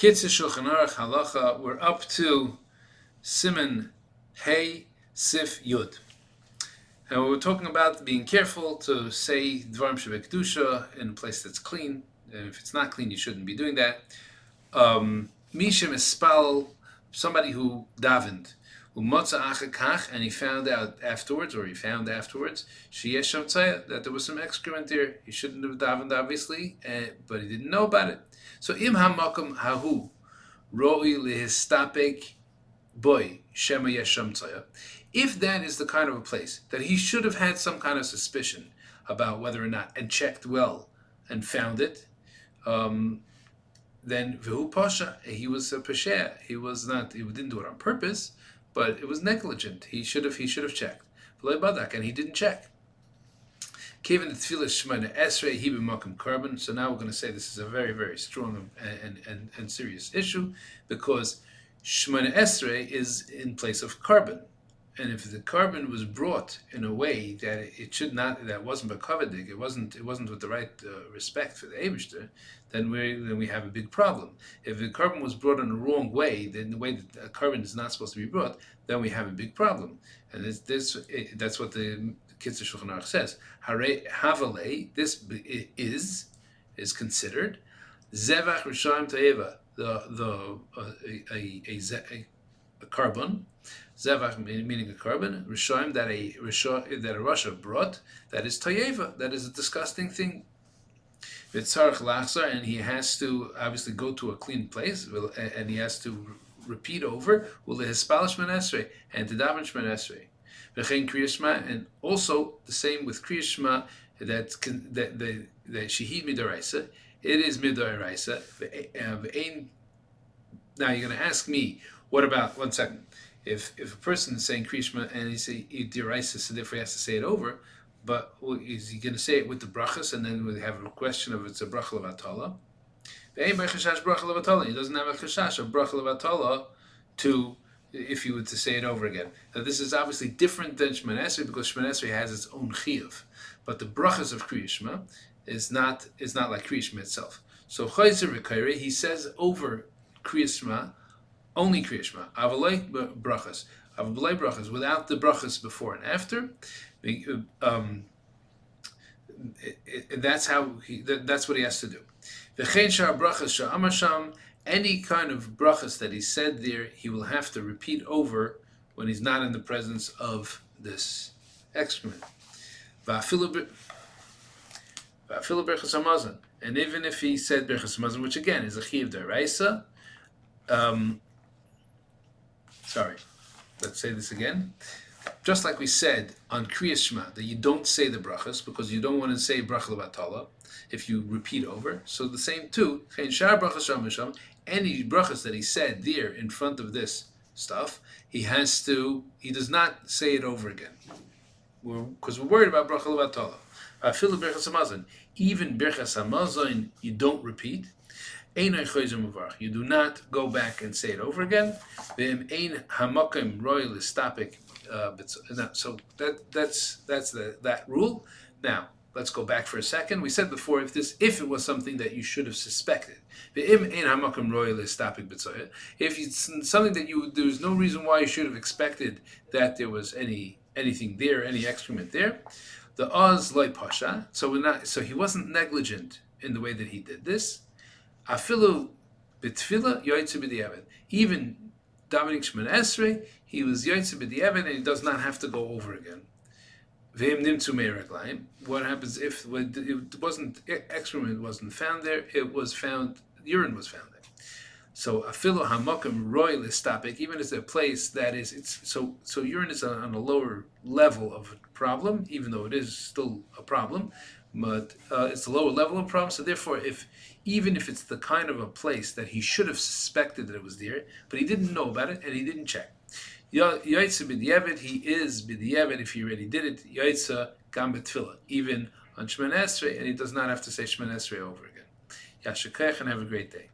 Kitzur Shulchan Aruch Halacha. We're up to Siman Hey Sif Yud. And we are talking about being careful to say Dvarim Kedusha in a place that's clean. And if it's not clean, you shouldn't be doing that. Um, Mishim Espal, somebody who davened, and he found out afterwards, or he found afterwards, that there was some excrement there. He shouldn't have davened, obviously, uh, but he didn't know about it. So im hamakom hahu roi lehistapek boy shema yesham If that is the kind of a place that he should have had some kind of suspicion about whether or not and checked well and found it, um, then vihu pasha he was a pesher. He was not. He didn't do it on purpose, but it was negligent. He should have. He should have checked. And he didn't check. Kevin the Tefillah Shemana Esrei He Makim Korban. So now we're going to say this is a very, very strong and, and, and serious issue because Shemana Esrei is in place of korban. And if the korban was brought in a way that it should not, that wasn't bakavadig, it wasn't, it wasn't with the right uh, respect for the Abishter, then we then we have a big problem. If the korban was brought in the wrong way, then the way that korban is not supposed to be brought, then we have a big problem. And this, this that's what the Kitzur Shulchan Aruch says. Hare Havale, this is is considered Zevach Rishayim Ta'eva, the the uh, a, a, a, a, korban. Zevach meaning a korban. Rishayim that a that a rasha brought that is Ta'eva, that is a disgusting thing. And he has to obviously go to a clean place, and he has to repeat over, Will and to daven Shman V'chein Kriyashma, and also the same with Kriyashma that that the Shehid Midaraisa. It is Midaraisa. Uh, now you're going to ask me, what about one second? If if a person is saying Kriyashma and he say he Midaraisa, so therefore he has to say it over. But is he going to say it with the brachas, and then we have a question of it's a bracha of atala? He doesn't have a chashash of bracha of atala to if you were to say it over again. Now, this is obviously different than Shemon because Shemon has its own chiyuv, but the brachas of Kriyishma is not is not like Kriyishma itself. So Chayzer he says over Kriyishma, only Kriyishma, avalei brachas, avalei brachas, without the brachas before and after. Um, it, it, that's how he. That, that's what he has to do. V'chein any kind of brachas that he said there, he will have to repeat over when he's not in the presence of this excrement. And even if he said hamazon, which again is a chiv deraisa, um, sorry, let's say this again. Just like we said on Kriyas Shema, that you don't say the brachas because you don't want to say bracha levatala if you repeat over. So the same too, any brachas that he said there in front of this stuff, he has to, he does not say it over again. Because we're, we're, worried about bracha levatala. Uh, even berchas hamazon, you don't repeat. You do not go back and say it over again. Uh, so that that's that's the that rule. Now let's go back for a second. We said before if this if it was something that you should have suspected, if it's something that you there's no reason why you should have expected that there was any anything there, any excrement there, the oz loy pasha. So we're not. So he wasn't negligent in the way that he did this. Afilu b'diavad. Even Dominic Shemon Esrei, he was yoytze b'diavad, and he does not have to go over again. What happens if it wasn't excrement wasn't found there? It was found urine was found there. So afilo hamakim roy listapik, even as a place that is it's so so urine is on a lower level of problem, even though it is still a problem, but uh, it's a lower level of problem. So therefore, if even if it's the kind of a place that he should have suspected that it was there, but he didn't know about it and he didn't check. Yaitza b'di'evet, he is b'di'evet if he already did it. Yaitza gam even on Shemon Esrei, and he does not have to say Shemon Esrei over again. Yashakech and have a great day.